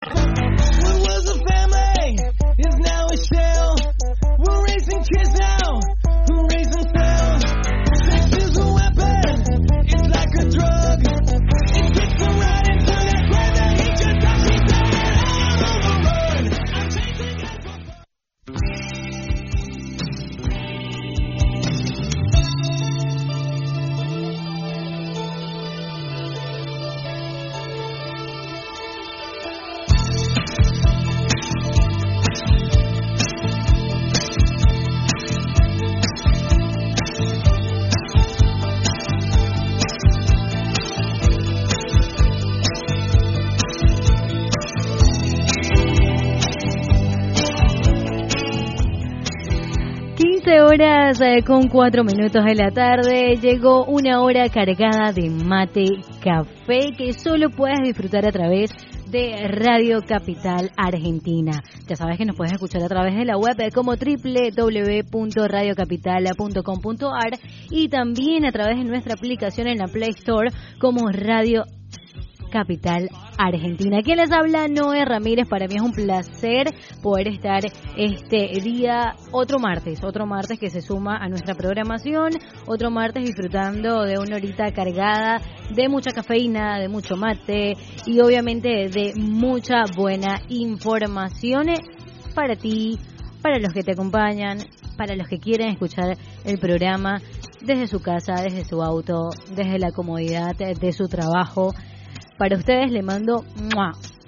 Thank you. Eh, con 4 minutos de la tarde llegó una hora cargada de mate café que solo puedes disfrutar a través de Radio Capital Argentina. Ya sabes que nos puedes escuchar a través de la web eh, como www.radiocapital.com.ar y también a través de nuestra aplicación en la Play Store como Radio Capital Argentina. Quien les habla Noé Ramírez. Para mí es un placer poder estar este día, otro martes, otro martes que se suma a nuestra programación, otro martes disfrutando de una horita cargada de mucha cafeína, de mucho mate y obviamente de mucha buena información para ti, para los que te acompañan, para los que quieren escuchar el programa desde su casa, desde su auto, desde la comodidad de su trabajo. Para ustedes le mando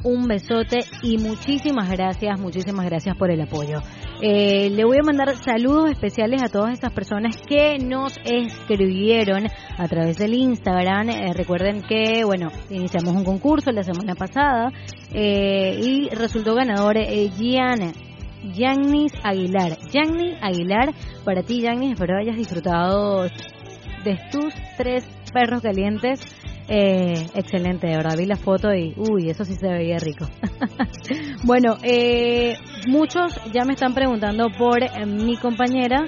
un besote y muchísimas gracias, muchísimas gracias por el apoyo. Eh, le voy a mandar saludos especiales a todas estas personas que nos escribieron a través del Instagram. Eh, recuerden que, bueno, iniciamos un concurso la semana pasada eh, y resultó ganador eh, Gian. Yannis Aguilar. Yanni Aguilar, para ti, Yannis, espero hayas disfrutado de tus tres perros calientes eh, excelente, verdad. Vi la foto y, uy, eso sí se veía rico. bueno, eh, muchos ya me están preguntando por mi compañera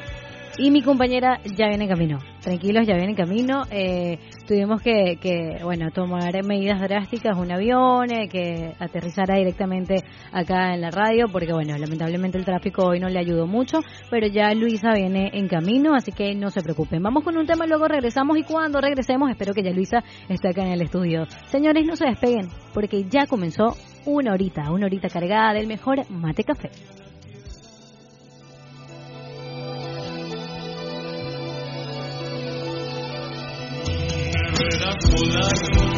y mi compañera ya viene en camino. Tranquilos, ya viene en camino. Eh, tuvimos que, que, bueno, tomar medidas drásticas, un avión eh, que aterrizara directamente acá en la radio, porque, bueno, lamentablemente el tráfico hoy no le ayudó mucho, pero ya Luisa viene en camino, así que no se preocupen. Vamos con un tema, luego regresamos y cuando regresemos, espero que ya Luisa esté acá en el estudio. Señores, no se despeguen, porque ya comenzó una horita, una horita cargada del mejor mate café. Hola, you.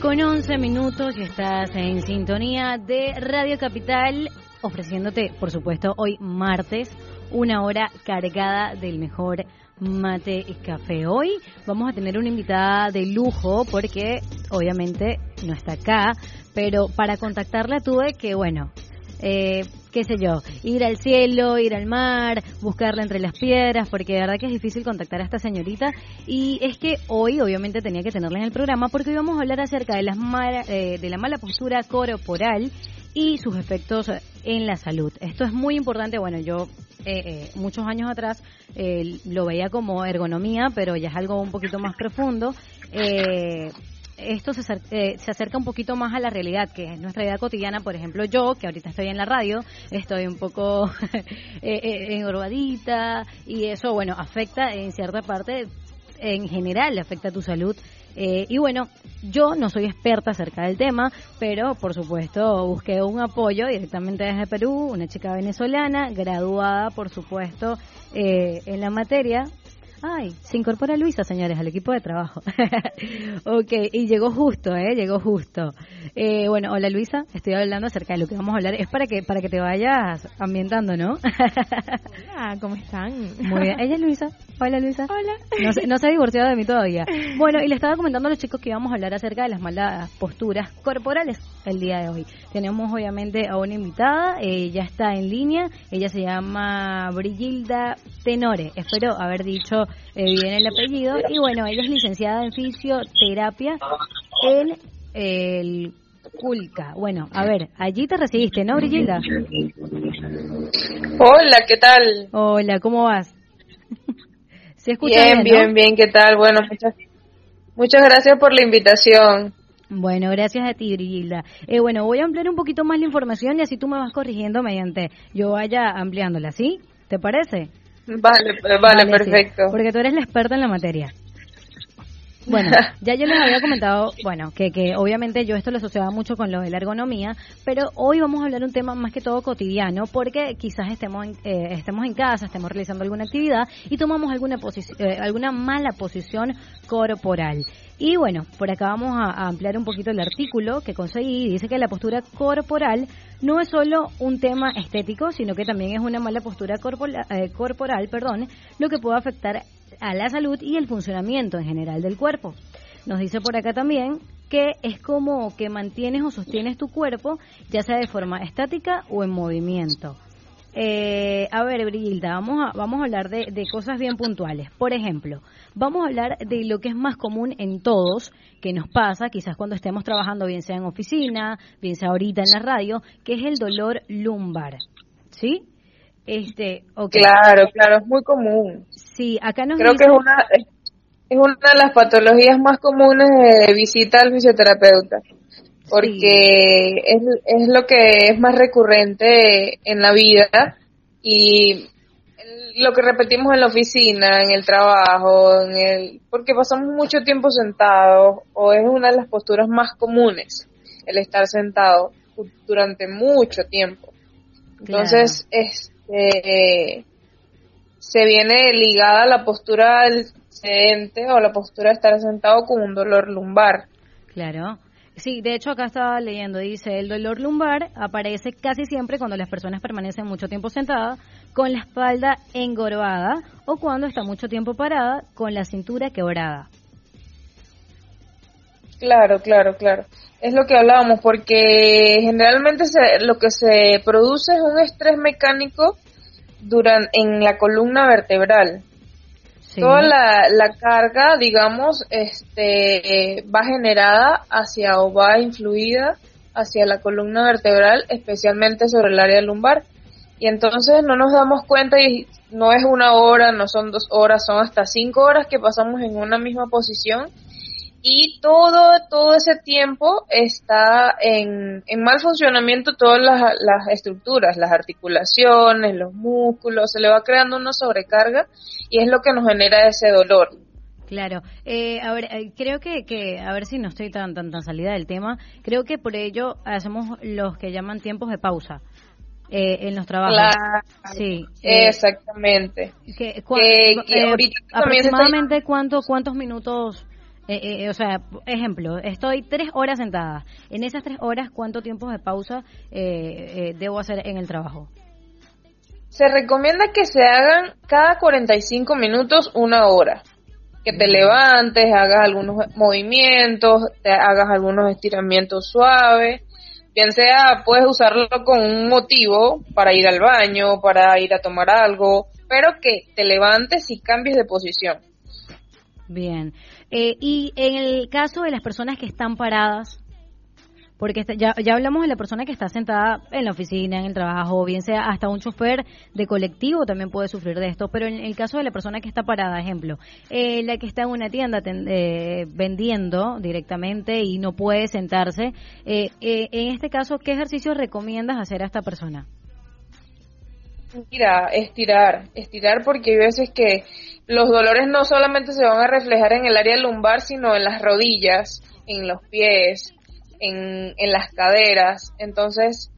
Con 11 minutos y estás en sintonía de Radio Capital, ofreciéndote, por supuesto, hoy martes, una hora cargada del mejor mate y café. Hoy vamos a tener una invitada de lujo porque obviamente no está acá, pero para contactarla tuve que, bueno, eh, qué sé yo, ir al cielo, ir al mar, buscarla entre las piedras, porque de verdad que es difícil contactar a esta señorita. Y es que hoy, obviamente, tenía que tenerla en el programa porque hoy vamos a hablar acerca de, las mala- eh, de la mala postura corporal y sus efectos en la salud. Esto es muy importante. Bueno, yo eh, eh, muchos años atrás eh, lo veía como ergonomía, pero ya es algo un poquito más profundo. Esto se, acer- eh, se acerca un poquito más a la realidad, que es nuestra vida cotidiana. Por ejemplo, yo, que ahorita estoy en la radio, estoy un poco eh, eh, encorvadita y eso, bueno, afecta en cierta parte, en general, afecta a tu salud. Eh, y bueno, yo no soy experta acerca del tema, pero por supuesto busqué un apoyo directamente desde Perú, una chica venezolana, graduada, por supuesto, eh, en la materia. Ay, se incorpora Luisa, señores, al equipo de trabajo. ok, y llegó justo, ¿eh? Llegó justo. Eh, bueno, hola Luisa, estoy hablando acerca de lo que vamos a hablar. Es para que para que te vayas ambientando, ¿no? Hola, ¿cómo están? Muy bien. Ella es Luisa. Hola Luisa. Hola. No se, no se ha divorciado de mí todavía. Bueno, y le estaba comentando a los chicos que íbamos a hablar acerca de las malas posturas corporales el día de hoy. Tenemos obviamente a una invitada, ella está en línea, ella se llama Brigilda Tenore, espero haber dicho eh, bien el apellido, y bueno, ella es licenciada en fisioterapia en el Culca. Bueno, a ver, allí te recibiste, ¿no, Brigilda? Hola, ¿qué tal? Hola, ¿cómo vas? ¿Se escucha Bien, bien, bien, bien, ¿qué tal? Bueno, muchas, muchas gracias por la invitación. Bueno, gracias a ti, Brigilda. Eh, bueno, voy a ampliar un poquito más la información y así tú me vas corrigiendo mediante yo vaya ampliándola, ¿sí? ¿Te parece? Vale, pues, vale, sí, perfecto. porque tú eres la experta en la materia. Bueno, ya yo les había comentado, bueno, que, que obviamente yo esto lo asociaba mucho con lo de la ergonomía, pero hoy vamos a hablar un tema más que todo cotidiano, porque quizás estemos en, eh, estemos en casa, estemos realizando alguna actividad y tomamos alguna, eh, alguna mala posición corporal. Y bueno, por acá vamos a, a ampliar un poquito el artículo que conseguí. Dice que la postura corporal no es solo un tema estético, sino que también es una mala postura corpola- eh, corporal, perdón, lo que puede afectar a la salud y el funcionamiento en general del cuerpo. Nos dice por acá también que es como que mantienes o sostienes tu cuerpo, ya sea de forma estática o en movimiento. Eh, a ver, Brilda, vamos a, vamos a hablar de, de cosas bien puntuales. Por ejemplo, vamos a hablar de lo que es más común en todos, que nos pasa, quizás cuando estemos trabajando, bien sea en oficina, bien sea ahorita en la radio, que es el dolor lumbar. ¿Sí? Este. Claro, claro, es muy común. Sí, acá nos Creo que es una, es es una de las patologías más comunes de visita al fisioterapeuta, porque es, es lo que es más recurrente en la vida y lo que repetimos en la oficina, en el trabajo, en el, porque pasamos mucho tiempo sentados o es una de las posturas más comunes el estar sentado durante mucho tiempo. Entonces, este, se viene ligada a la postura del sedente o la postura de estar sentado con un dolor lumbar. Claro. Sí, de hecho acá estaba leyendo, dice, el dolor lumbar aparece casi siempre cuando las personas permanecen mucho tiempo sentadas, con la espalda engorvada o cuando está mucho tiempo parada, con la cintura quebrada. Claro, claro, claro. Es lo que hablábamos, porque generalmente se, lo que se produce es un estrés mecánico duran, en la columna vertebral. Sí. Toda la, la carga, digamos, este, va generada hacia o va influida hacia la columna vertebral, especialmente sobre el área lumbar. Y entonces no nos damos cuenta y no es una hora, no son dos horas, son hasta cinco horas que pasamos en una misma posición y todo todo ese tiempo está en, en mal funcionamiento todas las, las estructuras, las articulaciones, los músculos, se le va creando una sobrecarga y es lo que nos genera ese dolor. Claro, eh, a ver, eh, creo que, que, a ver si no estoy tan, tan, tan salida del tema, creo que por ello hacemos los que llaman tiempos de pausa eh, en los trabajos. Claro, Sí. eh, exactamente. que, eh, que ahorita aproximadamente cuánto, cuántos minutos, eh, eh, o sea, ejemplo, estoy tres horas sentada. En esas tres horas, ¿cuánto tiempo de pausa eh, eh, debo hacer en el trabajo? Se recomienda que se hagan cada 45 minutos una hora. Que te levantes, hagas algunos movimientos, te hagas algunos estiramientos suaves. Bien sea, puedes usarlo con un motivo para ir al baño, para ir a tomar algo, pero que te levantes y cambies de posición. Bien. Eh, y en el caso de las personas que están paradas, porque ya, ya hablamos de la persona que está sentada en la oficina, en el trabajo, bien sea hasta un chofer de colectivo también puede sufrir de esto, pero en el caso de la persona que está parada, ejemplo, eh, la que está en una tienda ten- eh, vendiendo directamente y no puede sentarse, eh, eh, en este caso, ¿qué ejercicios recomiendas hacer a esta persona? Mira, estirar, estirar porque hay veces que los dolores no solamente se van a reflejar en el área lumbar, sino en las rodillas, en los pies, en, en las caderas. Entonces,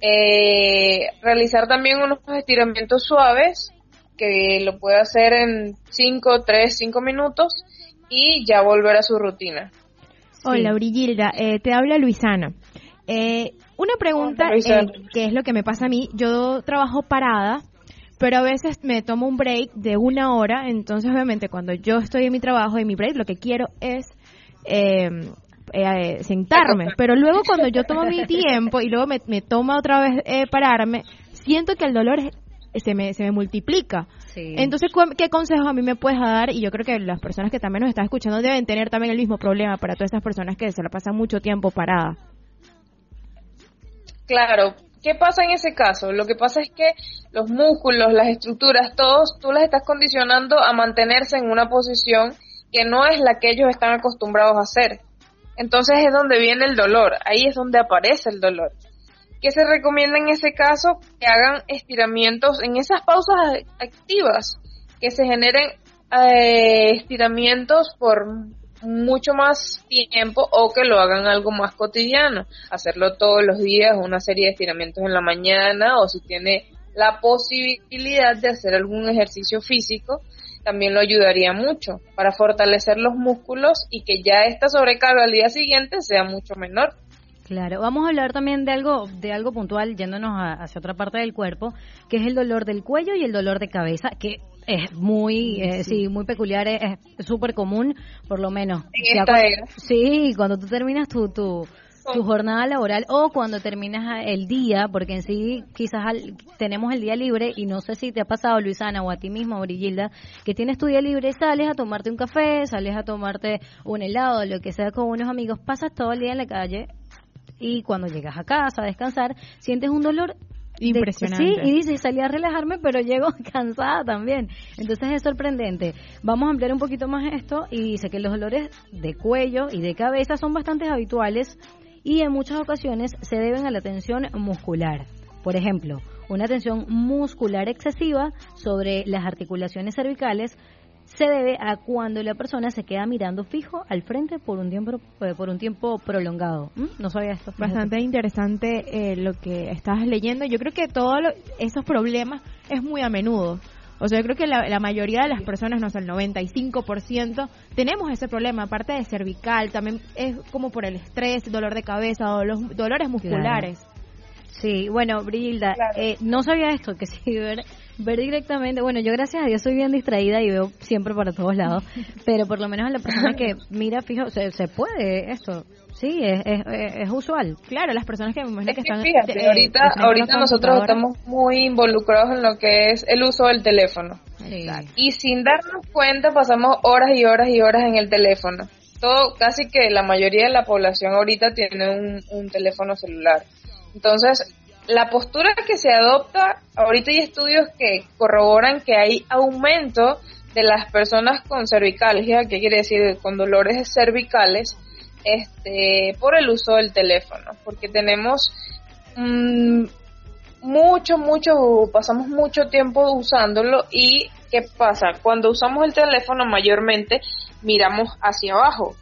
eh, realizar también unos estiramientos suaves, que lo puede hacer en 5, 3, 5 minutos y ya volver a su rutina. Hola, Sí. Brigilda. Eh, te habla Luisana. Eh, una pregunta, eh, que es lo que me pasa a mí. Yo trabajo parada, pero a veces me tomo un break de una hora. Entonces, obviamente, cuando yo estoy en mi trabajo, en mi break, lo que quiero es eh, eh, sentarme. Pero luego, cuando yo tomo mi tiempo y luego me, me toma otra vez eh, pararme, siento que el dolor es- se me, se me multiplica. Sí. Entonces, ¿cu- ¿qué consejos a mí me puedes dar? Y yo creo que las personas que también nos están escuchando deben tener también el mismo problema para todas esas personas que se la pasan mucho tiempo parada. Claro, ¿qué pasa en ese caso? Lo que pasa es que los músculos, las estructuras, todos tú las estás condicionando a mantenerse en una posición que no es la que ellos están acostumbrados a hacer. Entonces es donde viene el dolor, ahí es donde aparece el dolor. ¿Qué se recomienda en ese caso? Que hagan estiramientos en esas pausas activas, que se generen eh, estiramientos por mucho más tiempo o que lo hagan algo más cotidiano, hacerlo todos los días, una serie de estiramientos en la mañana o si tiene la posibilidad de hacer algún ejercicio físico, también lo ayudaría mucho para fortalecer los músculos y que ya esta sobrecarga al día siguiente sea mucho menor. Claro, vamos a hablar también de algo, de algo puntual, yéndonos a- hacia otra parte del cuerpo, que es el dolor del cuello y el dolor de cabeza, que es muy, eh, sí, muy peculiar, es súper común, por lo menos. En esta cuando- era. Sí, cuando tú terminas tu, tu, tu jornada laboral o cuando terminas el día, porque en sí quizás al- tenemos el día libre y no sé si te ha pasado, Luisana, o a ti misma, Brigilda, que tienes tu día libre, sales a tomarte un café, sales a tomarte un helado, lo que sea con unos amigos, pasas todo el día en la calle y cuando llegas a casa a descansar, sientes un dolor de- Impresionante. sí, y dices, salí a relajarme, pero llego cansada también. Entonces es sorprendente. Vamos a ampliar un poquito más esto y dice que los dolores de cuello y de cabeza son bastante habituales y en muchas ocasiones se deben a la tensión muscular. Por ejemplo, una tensión muscular excesiva sobre las articulaciones cervicales se debe a cuando la persona se queda mirando fijo al frente por un tiempo eh, por un tiempo prolongado. ¿Mm? No sabía esto. Bastante interesante eh, lo que estabas leyendo. Yo creo que todos esos problemas es muy a menudo. O sea, yo creo que la, la mayoría de las personas, no sé, el 95%, tenemos ese problema. Aparte de cervical, también es como por el estrés, dolor de cabeza o los dolores musculares. Sí, bueno, Brilda, Claro. eh, no sabía esto, que sí, ver, ver directamente, bueno, yo gracias a Dios soy bien distraída y veo siempre para todos lados, pero por lo menos a la persona que mira fijo, se, se puede esto, sí, es, es, usual. Claro, las personas que me imagino Es que que están... fíjate, eh, ahorita, a ahorita nosotros estamos muy involucrados en lo que es el uso del teléfono. Sí. Y sin darnos cuenta pasamos horas y horas y horas en el teléfono. Todo, casi que la mayoría de la población ahorita tiene un, un teléfono celular. Entonces, la postura que se adopta, ahorita hay estudios que corroboran que hay aumento de las personas con cervicalgia, que quiere decir con dolores cervicales, este, por el uso del teléfono, porque tenemos mm, mucho, mucho, pasamos mucho tiempo usándolo y ¿qué pasa? Cuando usamos el teléfono mayormente miramos hacia abajo.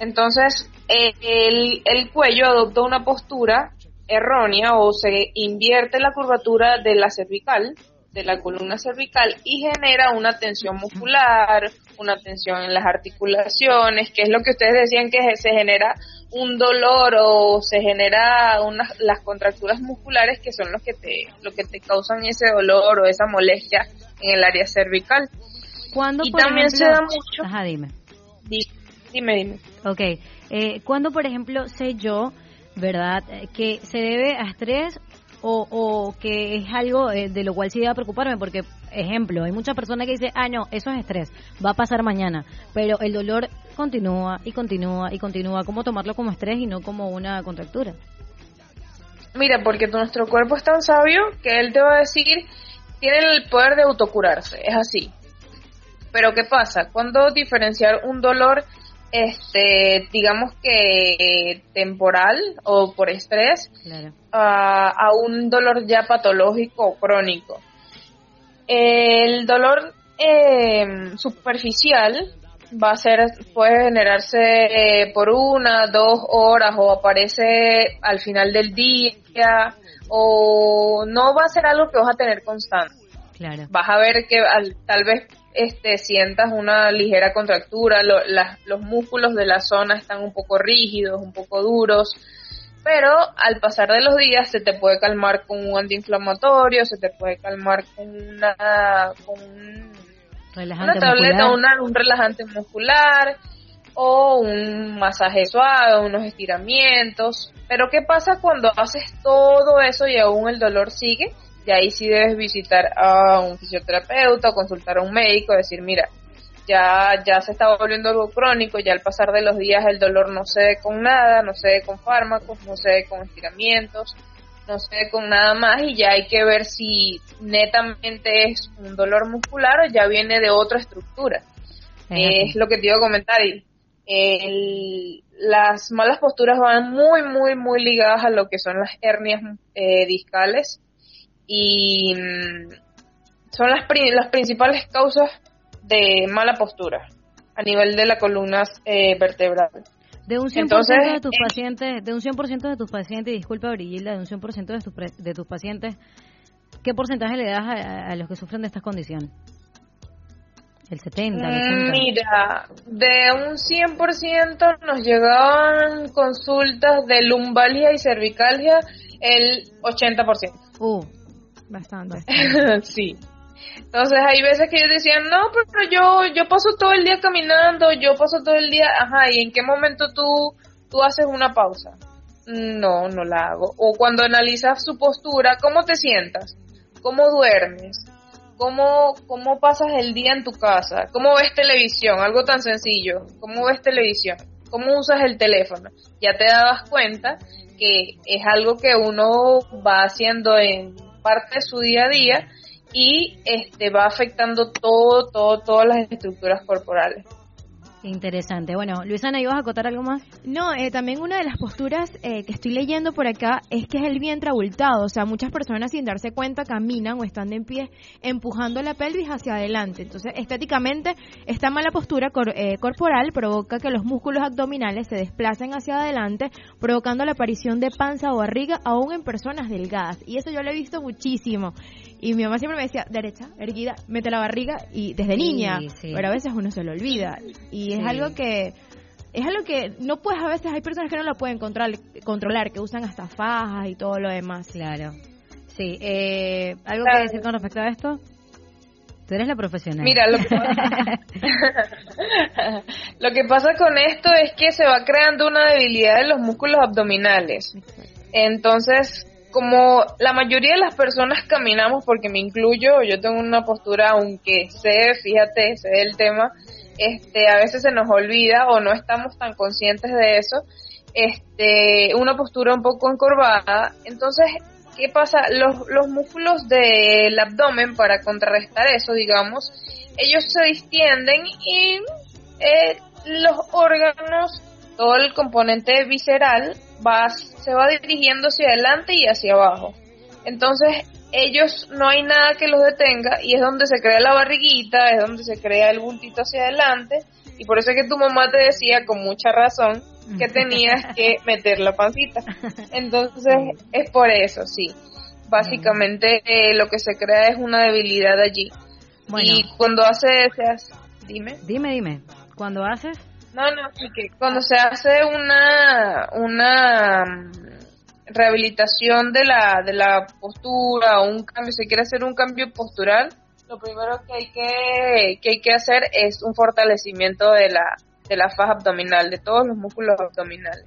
Entonces, eh, el, el cuello adopta una postura errónea o se invierte la curvatura de la cervical, de la columna cervical y genera una tensión muscular, una tensión en las articulaciones, que es lo que ustedes decían que se genera un dolor o se genera unas las contracturas musculares que son los que te lo que te causan ese dolor o esa molestia en el área cervical. ¿Cuándo, Y por también ejemplo- se da mucho- Ajá, dime. Di- Dime, dime. Ok. Eh, ¿Cuándo, por ejemplo, sé yo, verdad, eh, que se debe a estrés o, o que es algo eh, de lo cual sí debe preocuparme? Porque, ejemplo, hay muchas personas que dicen, ah, no, eso es estrés, va a pasar mañana, pero el dolor continúa y continúa y continúa. ¿Cómo tomarlo como estrés y no como una contractura? Mira, porque nuestro cuerpo es tan sabio que él te va a decir, tiene el poder de autocurarse, es así. Pero ¿qué pasa? Cuando diferenciar un dolor, este, digamos que temporal o por estrés, Claro. a, a un dolor ya patológico o crónico. El dolor eh, superficial va a ser, puede generarse eh, por una, dos horas o aparece al final del día o no va a ser algo que vas a tener constante. Claro. Vas a ver que al- tal vez este sientas una ligera contractura, lo- los músculos de la zona están un poco rígidos, un poco duros, pero al pasar de los días se te puede calmar con un antiinflamatorio, se te puede calmar con una, con un- Relajante una tableta, una- un relajante muscular o un masaje suave, unos estiramientos. Pero ¿qué pasa cuando haces todo eso y aún el dolor sigue? Y ahí sí debes visitar a un fisioterapeuta o consultar a un médico, decir, mira, ya, ya se está volviendo algo crónico, ya al pasar de los días el dolor no se ve con nada, no se ve con fármacos, no se ve con estiramientos, no se ve con nada más y ya hay que ver si netamente es un dolor muscular o ya viene de otra estructura. Es Es lo que te iba a comentar. y, el- las malas posturas van muy, muy, muy ligadas a lo que son las hernias eh, discales y mm, son las, pri- las principales causas de mala postura a nivel de la columna eh, vertebral. De un 100% Entonces, de tus eh, pacientes, de un 100% de tus pacientes, disculpa Brigilda, de un 100% de tus, de tus pacientes, ¿qué porcentaje le das a, a los que sufren de esta condición? El 70, el 80. Mira, de un 100% nos llegaban consultas de lumbalgia y cervicalgia el 80%. Uh, Bastante. sí. Entonces hay veces que ellos decían, no, pero yo, yo paso todo el día caminando, yo paso todo el día, ajá, ¿y en qué momento tú, tú haces una pausa? No, no la hago. O cuando analizas su postura, ¿cómo te sientas? ¿Cómo duermes? ¿Cómo, ¿Cómo pasas el día en tu casa? ¿Cómo ves televisión? Algo tan sencillo. ¿Cómo ves televisión? ¿Cómo usas el teléfono? Ya te dabas cuenta que es algo que uno va haciendo en parte de su día a día y este va afectando todo, todo, todas las estructuras corporales. Interesante. Bueno, Luisana, ¿ibas a acotar algo más? No, eh, también una de las posturas eh, que estoy leyendo por acá es que es el vientre abultado. O sea, muchas personas sin darse cuenta caminan o están en pie empujando la pelvis hacia adelante. Entonces, estéticamente, esta mala postura cor- eh, corporal provoca que los músculos abdominales se desplacen hacia adelante, provocando la aparición de panza o barriga aún en personas delgadas. Y eso yo lo he visto muchísimo. Y mi mamá siempre me decía, derecha, erguida, mete la barriga y desde Sí, niña. sí. Pero a veces uno se lo olvida. Y es Sí. algo que es algo que no puedes, a veces hay personas que no lo pueden controlar, controlar que usan hasta fajas y todo lo demás. Claro. Sí, eh, ¿algo Claro. que decir con respecto a esto? Tú eres la profesional. Mira, lo que, lo que pasa con esto es que se va creando una debilidad de los músculos abdominales. Entonces, como la mayoría de las personas caminamos, porque me incluyo, yo tengo una postura, aunque sé, fíjate, sé el tema, este, a veces se nos olvida o no estamos tan conscientes de eso, este, una postura un poco encorvada. Entonces, ¿qué pasa? Los, los músculos del abdomen, para contrarrestar eso, digamos, ellos se distienden y eh, los órganos, todo el componente visceral va, se va dirigiendo hacia adelante y hacia abajo. Entonces, ellos no hay nada que los detenga y es donde se crea la barriguita, es donde se crea el bultito hacia adelante y por eso es que tu mamá te decía con mucha razón que tenías que meter la pancita. Entonces es por eso, sí. Básicamente eh, lo que se crea es una debilidad allí. Bueno. Y cuando hace, hace- dime. Dime, dime, cuando haces... No, no, sí que cuando se hace una una mm, rehabilitación de la de la postura o un cambio, se quiere hacer un cambio postural, lo primero que hay que que hay que hacer es un fortalecimiento de la de la faja abdominal, de todos los músculos abdominales.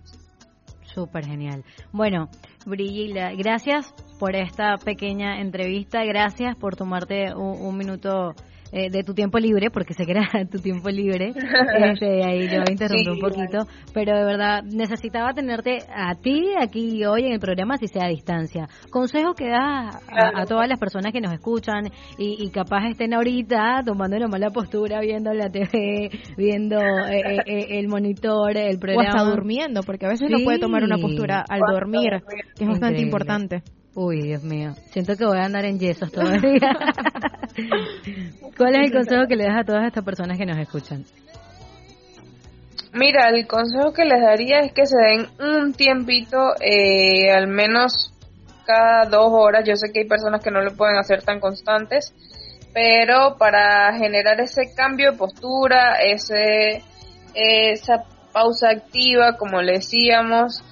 Súper genial. Bueno, Brigila, gracias por esta pequeña entrevista, gracias por tomarte un, un minuto eh, de tu tiempo libre, porque sé que era tu tiempo libre, este, ahí yo interrumpí Sí, un poquito, pero de verdad necesitaba tenerte a ti aquí hoy en el programa, si sea a distancia. Consejo que das a, Claro. a todas las personas que nos escuchan y, y capaz estén ahorita tomando una mala postura, viendo la TV, viendo eh, eh, eh, el monitor, el O programa. hasta durmiendo, porque a veces uno puede tomar una postura al O dormir, dormir. que es bastante Increíble. importante. Uy, Dios mío. Siento que voy a andar en yesos todavía. ¿Cuál es el consejo que le das a todas estas personas que nos escuchan? Mira, el consejo que les daría es que se den un tiempito, eh, al menos cada dos horas. Yo sé que hay personas que no lo pueden hacer tan constantes, pero para generar ese cambio de postura, ese, esa pausa activa, como le decíamos,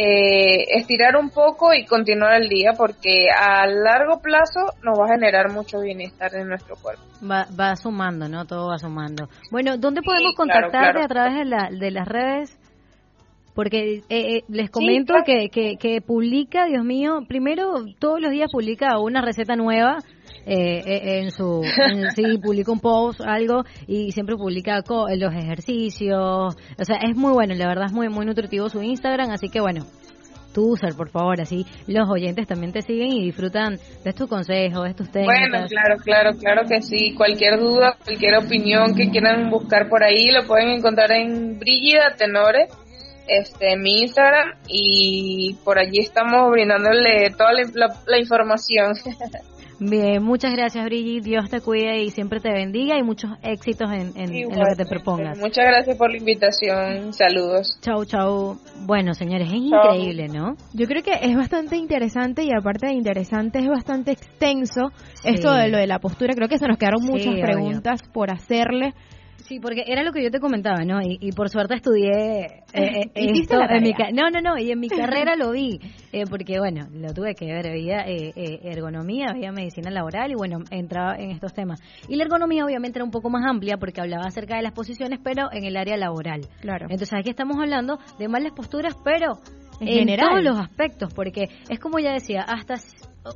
eh, estirar un poco y continuar el día, porque a largo plazo nos va a generar mucho bienestar en nuestro cuerpo. Va, va sumando, ¿no? Todo va sumando. Bueno, ¿dónde Sí, podemos claro, contactarte claro. a través de, la, de las redes? Porque eh, eh, les comento claro. que, que, que publica, Dios mío, primero todos los días publica una receta nueva. eh, eh, en su en- sí publica un post algo y siempre publica co- los ejercicios o sea es muy bueno la verdad es muy muy nutritivo su Instagram así que bueno tú user por favor así los oyentes también te siguen y disfrutan de estos consejos de tus técnicas Bueno, claro, claro, claro que sí. Cualquier duda, cualquier opinión que quieran buscar por ahí, lo pueden encontrar en Brígida Tenore, este, mi Instagram, y por allí estamos brindándole toda la, la- la información. Bien, muchas gracias Brigitte, Dios te cuide y siempre te bendiga y muchos éxitos en, en- en lo que te propongas. Muchas gracias por la invitación. Saludos. Chau, chau. Bueno, señores, es Chau. increíble, ¿no? Yo creo que es bastante interesante y aparte de interesante es bastante extenso Sí. esto de lo de la postura. Creo que se nos quedaron Sí, muchas obvio. preguntas por hacerle. Sí, porque era lo que yo te comentaba, ¿no? Y, y por suerte estudié eh, eh, esto la en mi no, no, no, y en mi carrera lo vi, eh, porque bueno, lo tuve que ver, había eh, eh, ergonomía, había medicina laboral y bueno, entraba en estos temas. Y la ergonomía obviamente era un poco más amplia porque hablaba acerca de las posiciones, pero en el área laboral. Claro. Entonces aquí estamos hablando de malas posturas, pero En en, general. todos los aspectos, porque es como ya decía, hasta,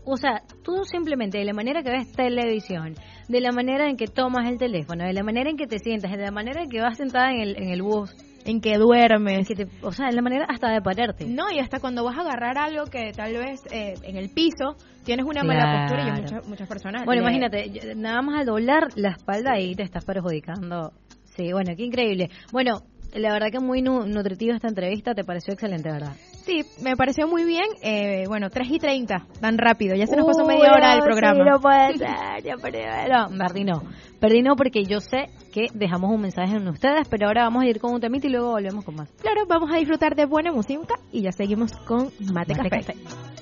o sea, tú simplemente de la manera que ves televisión, de la manera en que tomas el teléfono, de la manera en que te sientas, de la manera en que vas sentada en el, en el bus, En que duermes. que te- o sea, de la manera hasta de pararte. No, y hasta cuando vas a agarrar algo que tal vez eh, en el piso tienes una mala postura y muchas, muchas personas. Bueno, le- imagínate, nada más al doblar la espalda ahí te estás perjudicando. Sí, bueno, qué increíble. Bueno, la verdad que muy nu- nutritiva esta entrevista, te pareció excelente, ¿verdad? Sí, me pareció muy bien. Eh, bueno, 3 y 30, tan rápido. Ya se nos pasó media hora del programa. sí, no puede ser, ya perdí. No, perdí no. Perdí no porque yo sé que dejamos un mensaje en ustedes, pero ahora vamos a ir con un temita y luego volvemos con más. Claro, vamos a disfrutar de buena música y ya seguimos con Mate, Mate Café. Café.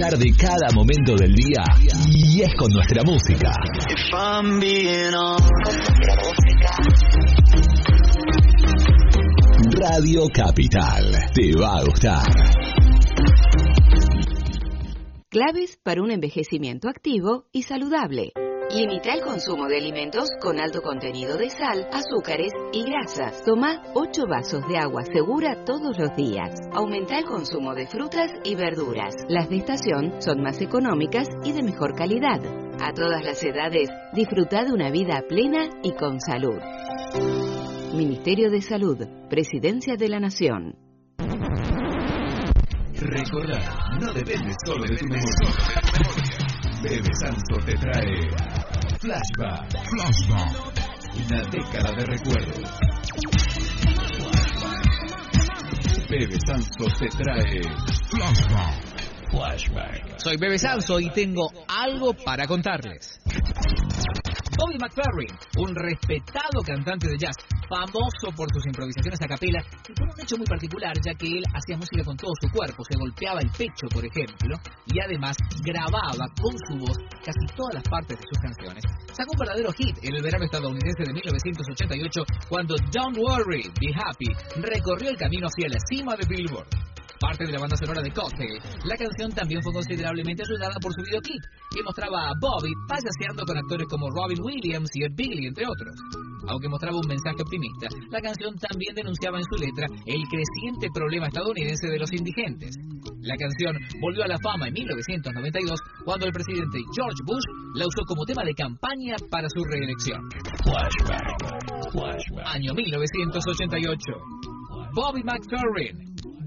Disfrutar de cada momento del día y es con nuestra música. Radio Capital, te va a gustar. Claves para un envejecimiento activo y saludable. Limita el consumo de alimentos con alto contenido de sal, azúcares y grasas. Toma 8 vasos de agua segura todos los días. Aumenta el consumo de frutas y verduras. Las de estación son más económicas y de mejor calidad. A todas las edades, disfruta de una vida plena y con salud. Ministerio de Salud, Presidencia de la Nación. Recordar no depende solo de tu. Bebe Sanso te trae Flashback. Una década de recuerdos. Bebe Sanso te trae Flashback. Soy Bebe Sanso y tengo algo para contarles. Bobby McFerrin, un respetado cantante de jazz, famoso por sus improvisaciones a capela, y por un hecho muy particular, ya que él hacía música con todo su cuerpo, se golpeaba el pecho, por ejemplo, y además grababa con su voz casi todas las partes de sus canciones. Sacó un verdadero hit en el verano estadounidense de 1988 cuando Don't Worry, Be Happy recorrió el camino hacia la cima de Billboard parte de la banda sonora de Cocktail. La canción también fue considerablemente ayudada por su videoclip, que mostraba a Bobby payaseando con actores como Robin Williams y Ed Begley, entre otros. Aunque mostraba un mensaje optimista, la canción también denunciaba en su letra el creciente problema estadounidense de los indigentes. La canción volvió a la fama en 1992 cuando el presidente George Bush la usó como tema de campaña para su reelección. Año 1988. Bobby McFerrin,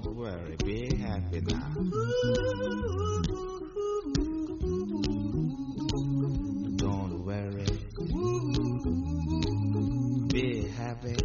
Don't worry. Be happy now. Don't worry. Be happy.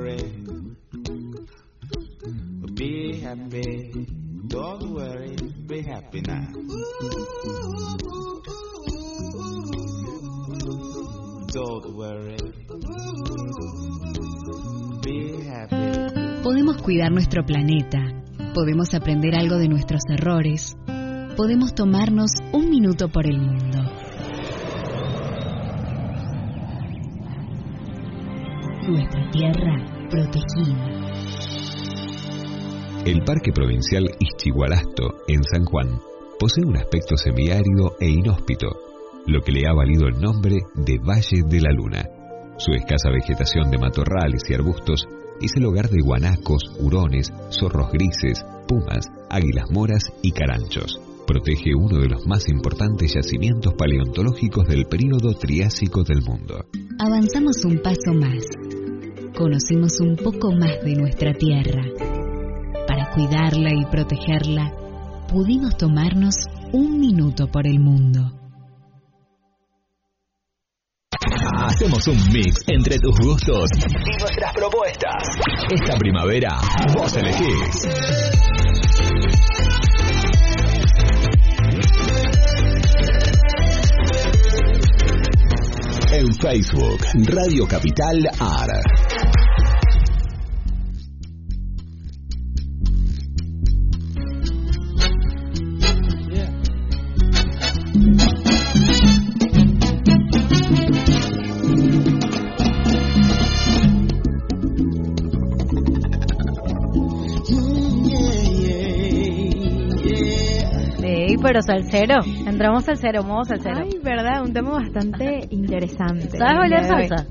Worry. Be happy. Don't worry. Be happy now. Don't worry. Be happy. Podemos cuidar nuestro planeta, podemos aprender algo de nuestros errores, podemos tomarnos un minuto por el mundo. Nuestra tierra protegida. El Parque Provincial Ischigualasto, en San Juan, posee un aspecto semiárido e inhóspito, lo que le ha valido el nombre de Valle de la Luna. Su escasa vegetación de matorrales y arbustos es el hogar de guanacos, hurones, zorros grises, pumas, águilas moras y caranchos. Protege uno de los más importantes yacimientos paleontológicos del período Triásico del mundo. Avanzamos un paso más. Conocimos un poco más de nuestra tierra. Para cuidarla y protegerla, pudimos tomarnos un minuto por el mundo. Hacemos un mix entre tus gustos y nuestras propuestas. Esta primavera, vos elegís. En Facebook, Radio Capital AR. Pero salsero. Entramos salsero, modo salsero. Ay, verdad, un tema bastante interesante. ¿Sabes bailar salsa?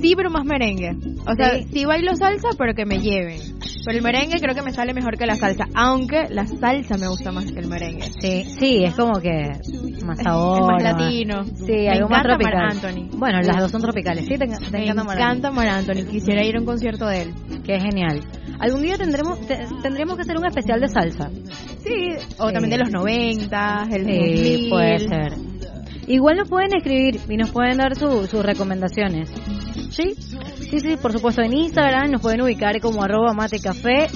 Sí, pero más merengue. O sea, Sí. bailo salsa, pero que me lleven. Pero el merengue creo que me sale mejor que la salsa, aunque la salsa me gusta más que el merengue. Sí, sí, es como que más sabor. es más latino. Sí, Me algo más encanta tropical. Anthony. Bueno, las dos son tropicales. Sí, te, te Me encanta Marc encanta Mar Anthony. Quisiera ir a un concierto de él. Qué genial. Algún día tendremos te- tendremos que hacer un especial de salsa. Sí, o Sí. también de los 90, el Sí, 2000. puede ser. Igual nos pueden escribir y nos pueden dar su- sus recomendaciones. ¿Sí? Sí, sí, por supuesto en Instagram nos pueden ubicar como arroba matecafé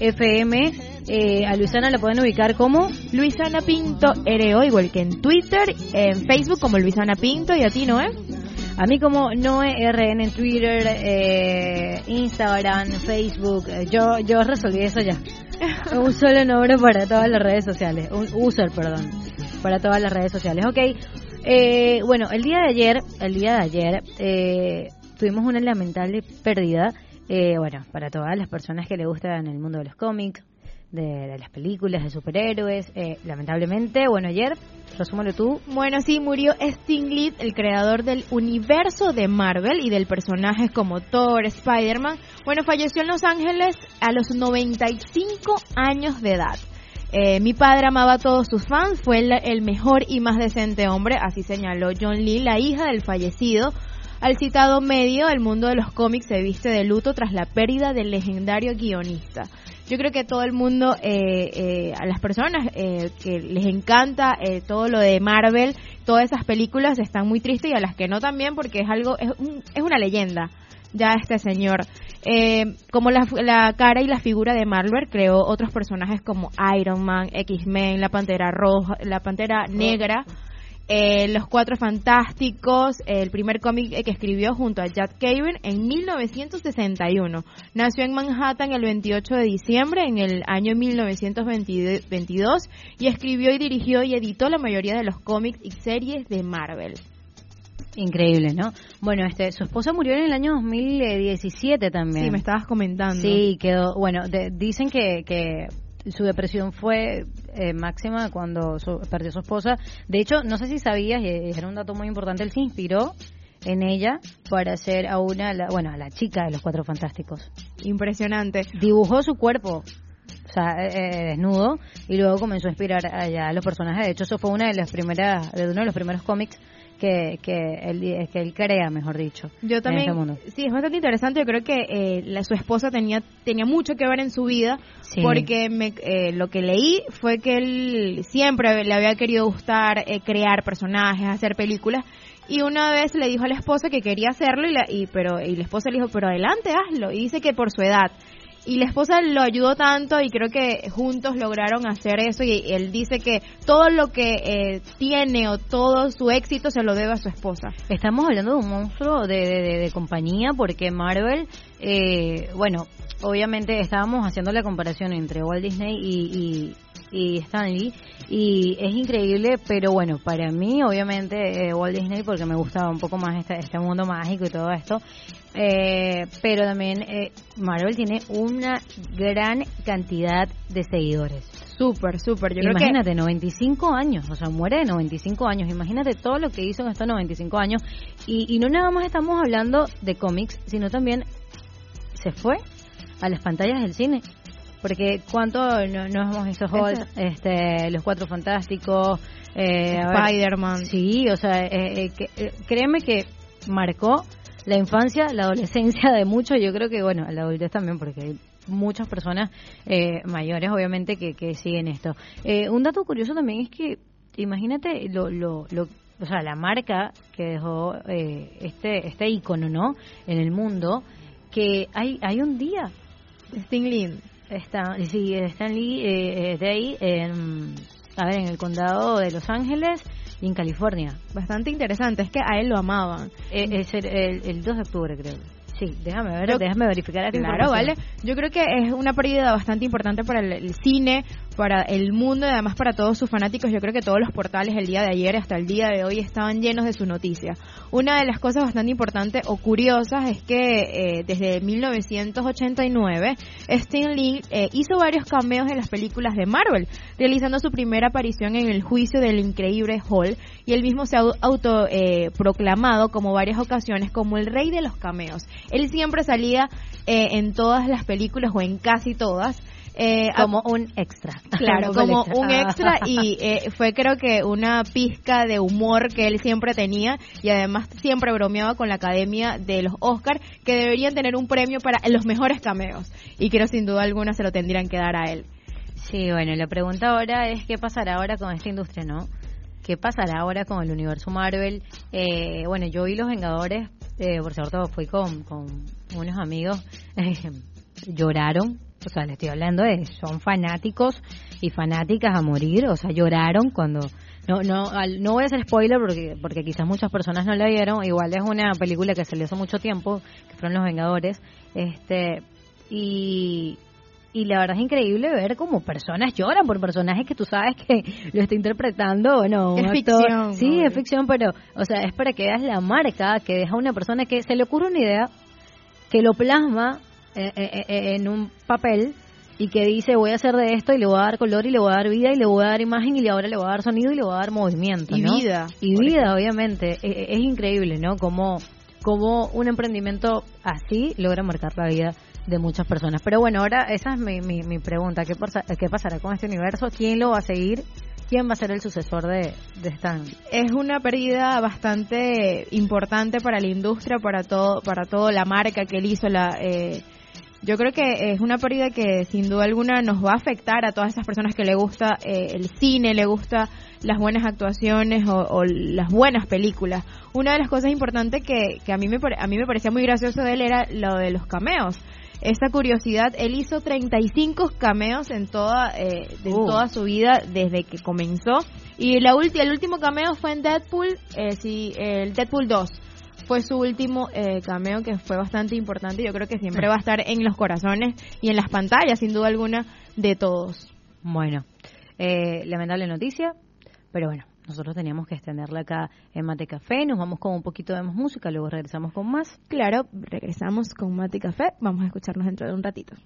FM. Eh, a Luisana la pueden ubicar como Luisana Pinto RO, igual que en Twitter, en Facebook como Luisana Pinto y a ti, ¿no es? A mí como Noe RN en Twitter, eh, Instagram, Facebook. eh, yo yo resolví eso ya. Un solo nombre para todas las redes sociales. Un user, perdón. Para todas las redes sociales. Ok. Eh, bueno, el día de ayer, el día de ayer, eh, tuvimos una lamentable pérdida. Eh, bueno, para todas las personas que le gustan el mundo de los cómics, de, las películas, de superhéroes. eh, lamentablemente, bueno, ayer, resúmalo tú, Bueno, sí, murió Sting Lee, el creador del universo de Marvel y del personajes como Thor, Spider-Man. Bueno, falleció en Los Ángeles a los 95 años de edad. Eh, mi padre amaba a todos sus fans, fue el, el mejor y más decente hombre, así señaló John Lee, la hija del fallecido. Al citado medio, el mundo de los cómics se viste de luto tras la pérdida del legendario guionista. Yo creo que todo el mundo, eh, eh, a las personas eh, que les encanta eh, todo lo de Marvel, todas esas películas están muy tristes y a las que no también porque es algo, es, un- es una leyenda ya este señor. Eh, como la, la cara y la figura de Marvel creó otros personajes como Iron Man, X-Men, la Pantera Roja, la Pantera Negra, eh, Los Cuatro Fantásticos, el primer cómic que escribió junto a Jack Kirby en 1961. Nació en Manhattan el 28 de diciembre en el año 1922 y escribió y dirigió y editó la mayoría de los cómics y series de Marvel. Increíble, ¿no? Bueno, este, su esposa murió en el año 2017 también. Sí, me estabas comentando. Sí, quedó, bueno, de- dicen que, que su depresión fue eh, máxima cuando su- perdió su esposa. De hecho, no sé si sabías, y era un dato muy importante, él se inspiró en ella para hacer a una, la- bueno, a la chica de los Cuatro Fantásticos. Impresionante. Dibujó su cuerpo, o sea, eh, eh, desnudo, y luego comenzó a inspirar allá a los personajes. De hecho, eso fue una de las primeras, de uno de los primeros cómics que, que, él, que él crea, mejor dicho. Yo en también, este mundo. sí, es bastante interesante. Yo creo que eh, la, su esposa tenía tenía mucho que ver en su vida, Sí. porque me, eh, lo que leí fue que él siempre le había querido gustar eh, crear personajes, hacer películas. Y una vez le dijo a la esposa que quería hacerlo, y la, y, pero, y la esposa le dijo, pero adelante, hazlo. Y dice que por su edad. Y la esposa lo ayudó tanto y creo que juntos lograron hacer eso y él dice que todo lo que eh, tiene o todo su éxito se lo debe a su esposa. Estamos hablando de un monstruo de, de- compañía porque Marvel, eh, bueno, obviamente estábamos haciendo la comparación entre Walt Disney y, y Stan Lee y es increíble, pero bueno, para mí obviamente eh, Walt Disney porque me gustaba un poco más este, este mundo mágico y todo esto, eh, pero también eh, Marvel tiene una gran cantidad de seguidores. Súper, súper. Yo creo que Imagínate, 95 años, o sea, muere de 95 años. Imagínate todo lo que hizo en estos 95 años. Y, y no nada más estamos hablando de cómics, sino también se fue a las pantallas del cine. Porque cuánto no, no hemos visto Hulk, este, los Cuatro Fantásticos, eh, Spider-Man. Sí, o sea, eh, eh, que- eh, créeme que marcó la infancia, la adolescencia de muchos, yo creo que, bueno, la adultez también, porque hay muchas personas eh, mayores, obviamente, que, que siguen esto. Eh, un dato curioso también es que, imagínate, lo, lo, lo, o sea, la marca que dejó eh, este, este icono, ¿no?, en el mundo, que hay, hay un día. Sting Lee. Está, sí, Stan Lee eh, eh, de ahí, en, a ver, en el condado de Los Ángeles y en California. Bastante interesante, es que a él lo amaban. Eh, es el, el, el 2 de octubre, creo. Sí, déjame ver, Yo- déjame verificar Claro, vale. Yo creo que es una pérdida bastante importante para el, el cine, para el mundo y además para todos sus fanáticos. Yo creo que todos los portales el día de ayer hasta el día de hoy estaban llenos de su noticia. Una de las cosas bastante importantes o curiosas es que eh, desde 1989 Stan Lee eh, hizo varios cameos en las películas de Marvel, realizando su primera aparición en el juicio del increíble Hall y él mismo se ha auto eh, como varias ocasiones como el rey de los cameos. Él siempre salía eh, en todas las películas o en casi todas. Eh, a- Como un extra. Claro, Como extra. un extra y eh, fue creo que una pizca de humor que él siempre tenía y además siempre bromeaba con la Academia de los Oscar que deberían tener un premio para los mejores cameos y creo sin duda alguna se lo tendrían que dar a él. Sí, bueno, la pregunta ahora es qué pasará ahora con esta industria, ¿no? ¿Qué pasará ahora con el universo Marvel? Eh, bueno, yo vi Los Vengadores, eh, por cierto, fui con, con unos amigos, eh, lloraron, o sea, les estoy hablando de, son fanáticos y fanáticas a morir, o sea, lloraron cuando... No, no, al- no voy a hacer spoiler porque, porque quizás muchas personas no la vieron, igual es una película que salió hace mucho tiempo, que fueron Los Vengadores, este, y, y la verdad es increíble ver cómo personas lloran por personajes que tú sabes que lo está interpretando, bueno, Es actor- ficción, Sí, es ficción, pero, o sea, es para que veas la marca que deja una persona que se le ocurre una idea, que lo plasma en un papel y que dice voy a hacer de esto y le voy a dar color y le voy a dar vida y le voy a dar imagen y ahora le voy a dar sonido y le voy a dar movimiento. Y ¿no? vida, Y vida, obviamente. Eh, eh, Es increíble, ¿no? Como, como un emprendimiento así logra marcar la vida de muchas personas. Pero bueno, ahora esa es mi, mi, mi pregunta. ¿Qué, pasa- ¿Qué pasará con este universo? ¿Quién lo va a seguir? ¿Quién va a ser el sucesor de, de Stan? es una pérdida bastante importante para la industria, para todo, para toda la marca que él hizo. La, eh, yo creo que es una pérdida que sin duda alguna nos va a afectar a todas esas personas que le gusta eh, el cine, le gusta las buenas actuaciones o, o las buenas películas. Una de las cosas importantes que, que a mí me a mí me parecía muy gracioso de él era lo de los cameos. Esa curiosidad, él hizo 35 cameos en toda eh, en Uh. toda su vida desde que comenzó y la ulti- el último cameo fue en Deadpool, eh, sí, el Deadpool 2. Fue su último eh, cameo que fue bastante importante yo creo que siempre va a estar en los corazones y en las pantallas, sin duda alguna, de todos. Bueno, eh, lamentable noticia, pero bueno, nosotros teníamos que extenderla acá en Mate Café. Nos vamos con un poquito de más música, luego regresamos con más. Claro, regresamos con Mati Café. Vamos a escucharnos dentro de un ratito.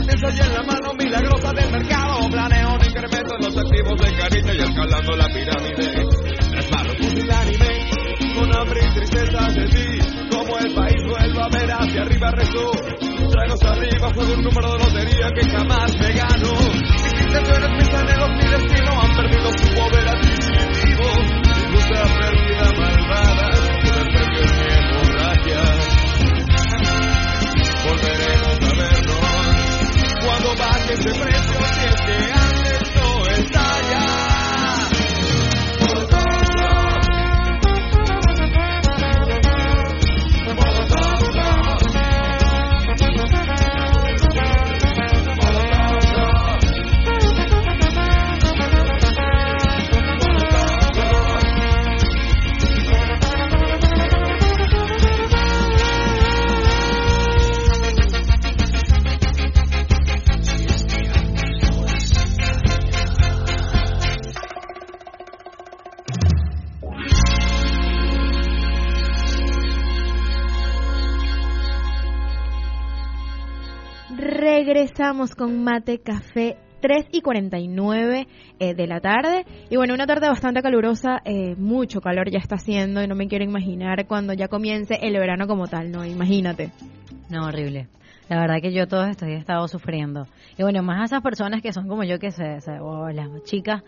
Competencia y en la mano milagrosa del mercado. Planeo un incremento en los activos de cariño y escalando la pirámide. Plasmado pusilánime, con hambre y tristeza de ti. Como el país vuelva a ver hacia arriba rezo. Tragos arriba, juego un número de lotería que jamás me gano. Mis intenciones, mis anhelos, mi destino han perdido su poder adquisitivo. Baje ese precio, si es que Regresamos con Mate Café 3 y 49 eh, de la tarde. Y bueno, una tarde bastante calurosa, eh, mucho calor ya está haciendo y no me quiero imaginar cuando ya comience el verano como tal, ¿no? Imagínate. No, horrible. La verdad que yo todos estos días he estado sufriendo. Y bueno, más a esas personas que son como yo, que se, se- o las chicas.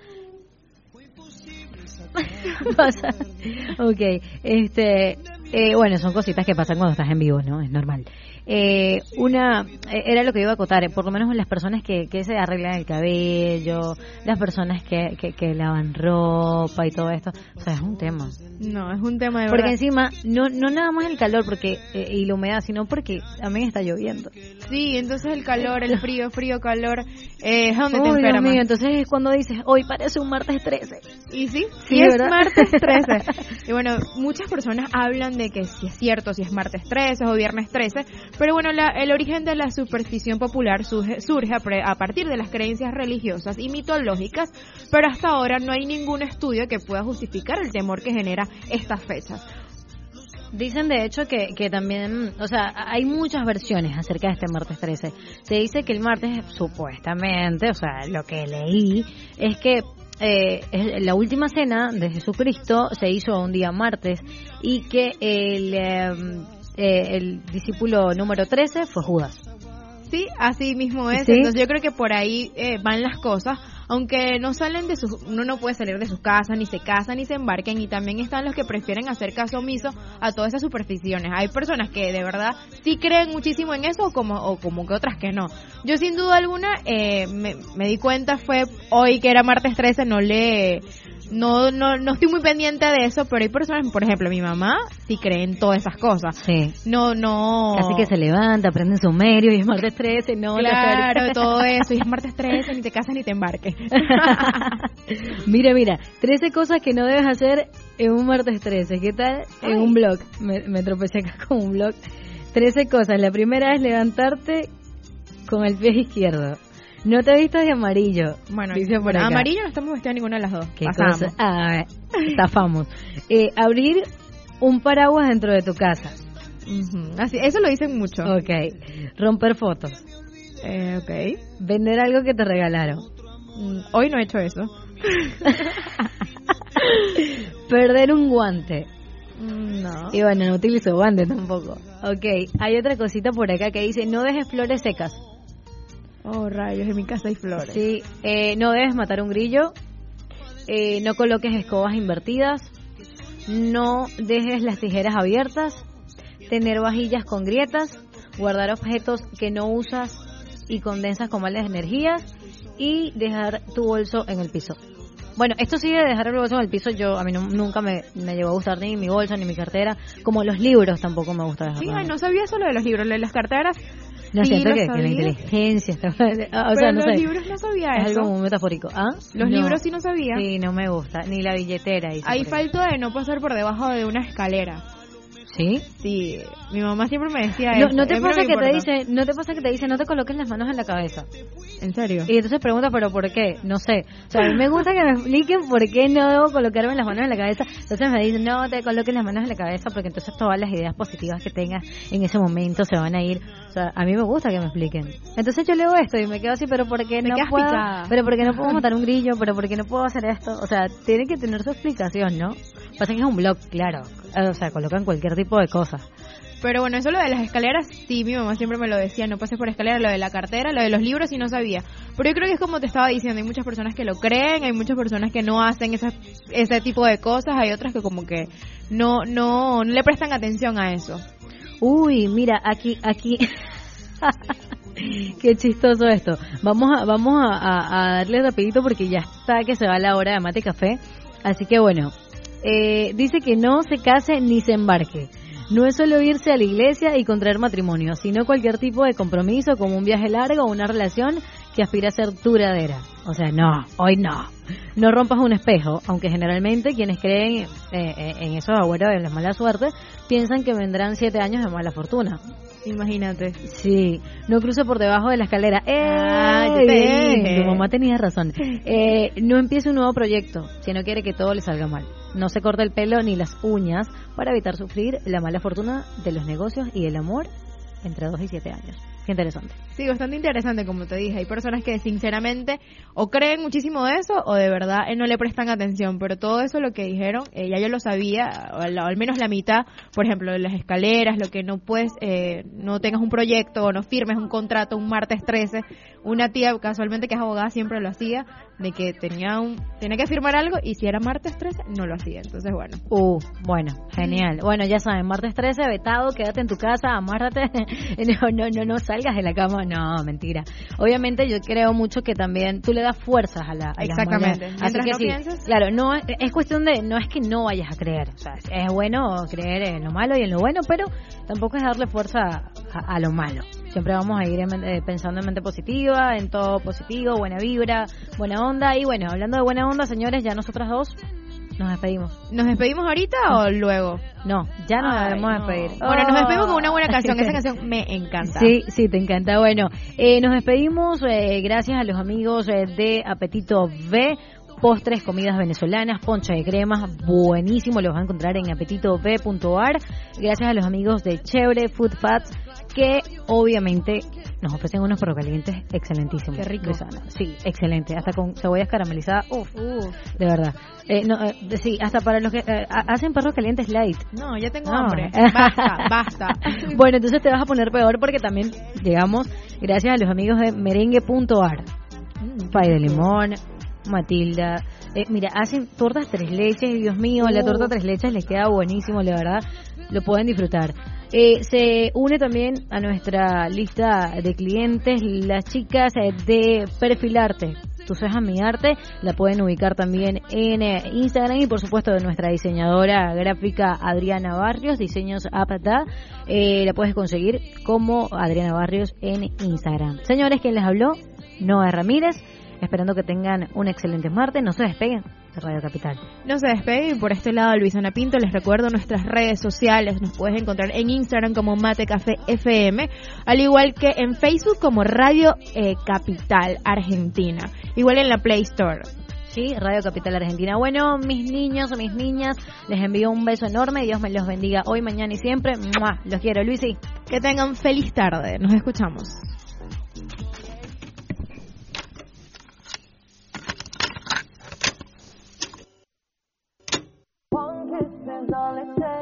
Pasa. ok, este, eh, bueno, son cositas que pasan cuando estás en vivo, ¿no? Es normal. Eh, una, eh, era lo que iba a acotar, eh, por lo menos las personas que, que se arreglan el cabello, las personas que, que, que lavan ropa y todo esto, o sea, es un tema. No, es un tema de Porque verdad. encima, no, no nada más el calor porque eh, y la humedad, sino porque también está lloviendo. Sí, entonces el calor, el frío, frío, calor, es donde te Uy, Dios enfermas. mío, entonces es cuando dices, hoy parece un martes 13. Y sí, Sí, sí es ¿verdad? martes 13. y bueno, muchas personas hablan de que si es cierto, si es martes 13 o viernes 13, pero bueno, la- el origen de la superstición popular surge, a partir de las creencias religiosas y mitológicas, pero hasta ahora no hay ningún estudio que pueda justificar el temor que genera estas fechas. Dicen de hecho que, que también, o sea, hay muchas versiones acerca de este martes 13. Se dice que el martes, supuestamente, o sea, lo que leí, es que eh, la última cena de Jesucristo se hizo un día martes y que el, eh, eh, el discípulo número 13 fue Judas. Sí, así mismo es. Sí. Entonces yo creo que por ahí eh, van las cosas. Aunque no salen de sus, uno no puede salir de sus casas, ni se casan, ni se embarquen, y también están los que prefieren hacer caso omiso a todas esas supersticiones. Hay personas que de verdad sí creen muchísimo en eso, o como, o como que otras que no. Yo sin duda alguna eh, me, me di cuenta fue hoy que era martes 13, no le, no, no, no estoy muy pendiente de eso, pero hay personas, por ejemplo, mi mamá sí cree en todas esas cosas. Sí. No, no. Así que se levanta, prende su sumerio y es martes 13, no. Claro, todo eso. Y es martes 13, ni te casas ni te embarques. mira, mira, 13 cosas que no debes hacer en un martes 13. ¿Qué tal? En un blog. Me, me tropecé acá con un blog. 13 cosas. La primera es levantarte con el pie izquierdo. No te vistas de amarillo. Bueno, dice por acá. amarillo no estamos vestidos ninguna de las dos. ¿Qué cosa? Ah, zafamos. Eh, abrir un paraguas dentro de tu casa. Así, eso lo dicen mucho. Ok. Romper fotos. Eh, ok. Vender algo que te regalaron. Mm, Hoy no he hecho eso. Perder un guante. Mm, No. Y bueno, no utilizo guante tampoco. Ok, hay otra cosita por acá que dice, no dejes flores secas. Oh, rayos, en mi casa hay flores. Sí, eh, no debes matar un grillo. Eh, no coloques escobas invertidas. No dejes las tijeras abiertas. Tener vajillas con grietas. Guardar objetos que no usas y condensas con malas energías. Y dejar tu bolso en el piso. Bueno, esto sí de dejar el bolso en el piso, yo a mí no- nunca me, me llegó a gustar ni mi bolso ni mi cartera, como los libros tampoco me gusta dejar. Sí, ay, no sabía eso lo de los libros, lo de las carteras. No sí, siento lo que, que la inteligencia está... O Pero sea, no los sé. libros no sabía Es eso. algo muy metafórico. ¿Ah? Los No. libros sí no sabía. Sí, no me gusta. Ni la billetera. ahí. falta de no pasar por debajo de una escalera. ¿Sí? Sí, mi mamá siempre me decía No, eso. no te pasa que te dice, no te pasa que te dice, no te coloques las manos en la cabeza. ¿En serio? Y entonces pregunta, pero ¿por qué? No sé. O sea, a mí me gusta que me expliquen por qué no debo colocarme las manos en la cabeza. Entonces me dicen, no te coloques las manos en la cabeza porque entonces todas las ideas positivas que tengas en ese momento se van a ir. O sea, a mí me gusta que me expliquen. Entonces yo leo esto y me quedo así, pero ¿por qué no puedo? picada. Pero ¿por qué no puedo matar un grillo? ¿Pero por qué no puedo hacer esto? O sea, tiene que tener su explicación, ¿no? Pasa que es un blog, claro. O sea, colocan cualquier tipo de cosas. Pero bueno, eso lo de las escaleras, sí, mi mamá siempre me lo decía, no pases por escalera, lo de la cartera, lo de los libros, sí no sabía. Pero yo creo que es como te estaba diciendo, hay muchas personas que lo creen, hay muchas personas que no hacen esa, ese tipo de cosas, hay otras que como que no, no, no le prestan atención a eso. Uy, mira, aquí, aquí. Qué chistoso esto. Vamos a, vamos a, a- a darle rapidito porque ya está que se va la hora de mate café. Así que bueno, eh, dice que no se case ni se embarque. No es solo irse a la iglesia y contraer matrimonio, sino cualquier tipo de compromiso como un viaje largo o una relación que aspira a ser duradera. O sea, no, hoy no. No rompas un espejo, aunque generalmente quienes creen eh, eh, en esos agüeros de la mala suerte piensan que vendrán siete años de mala fortuna. Imagínate. Sí, no cruce por debajo de la escalera. ¡Eh! Ah, te. Tu mamá tenía razón. Eh, no empiece un nuevo proyecto si no quiere que todo le salga mal. No se corte el pelo ni las uñas para evitar sufrir la mala fortuna de los negocios y el amor entre 2 y 7 años. Qué interesante. Sí, bastante interesante, como te dije. Hay personas que sinceramente o creen muchísimo de eso o de verdad eh, no le prestan atención. Pero todo eso lo que dijeron, eh, ya yo lo sabía, o al, o al menos la mitad, por ejemplo, las escaleras, lo que no puedes, eh, no tengas un proyecto o no firmes un contrato un martes 13. Una tía, casualmente que es abogada, siempre lo hacía, de que tenía, un, tenía que firmar algo y si era martes 13, no lo hacía. Entonces, bueno. Uh, bueno, genial. Bueno, ya saben, martes 13, vetado, quédate en tu casa, amárrate, no, no, no, no salgas de la cama, no, mentira. Obviamente yo creo mucho que también tú le das fuerzas a la a las Exactamente. mujeres. Así que no sí, pienses. claro, no es, es cuestión de, no es que no vayas a creer, o sea, es bueno creer en lo malo y en lo bueno, pero tampoco es darle fuerza a, a lo malo. Siempre vamos a ir en eh, pensando en mente positiva, en todo positivo, buena vibra, buena onda. Y bueno, hablando de buena onda, señores, ya nosotras dos nos despedimos. ¿Nos despedimos ahorita o luego? No, ya nos Ay, debemos no. despedir. Bueno, nos despedimos con una buena canción. Esa canción me encanta. Sí, sí, te encanta. Bueno, eh, nos despedimos eh, gracias a los amigos eh, de Apetito B. Postres, comidas venezolanas, poncha de crema, buenísimo, lo vas a encontrar en apetitov.ar. Gracias a los amigos de Chévere Food Fats, que obviamente nos ofrecen unos perros calientes excelentísimos. Qué rico. Sí, excelente. Hasta con cebollas caramelizadas. Uf, de verdad. Eh, no, eh, sí, hasta para los que eh, ha- hacen perros calientes light. No, ya tengo No. hambre. Basta, basta. bueno, entonces te vas a poner peor porque también llegamos gracias a los amigos de merengue.ar. Pay de limón, Matilda. Eh, mira, hacen tortas tres leches Dios mío, la torta tres leches les queda buenísimo, la verdad. Lo pueden disfrutar. Eh, se une también a nuestra lista de clientes las chicas eh, de Perfilarte. Tú cejas mi arte, la pueden ubicar también en eh, Instagram y por supuesto de nuestra diseñadora gráfica Adriana Barrios, diseños Apata, eh, la puedes conseguir como Adriana Barrios en Instagram. Señores, quien les habló, Noah Ramírez, esperando que tengan un excelente martes, no se despeguen de Radio Capital. No se despegue y por este lado Luisana Pinto les recuerdo nuestras redes sociales, nos puedes encontrar en Instagram como Mate Café FM, al igual que en Facebook como Radio eh, Capital Argentina, igual en la Play Store. Sí, Radio Capital Argentina. Bueno, mis niños o mis niñas, les envío un beso enorme. Dios me los bendiga hoy, mañana y siempre. ¡Mua! Los quiero, Luisi. Que tengan feliz tarde. Nos escuchamos. let's say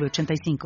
906985.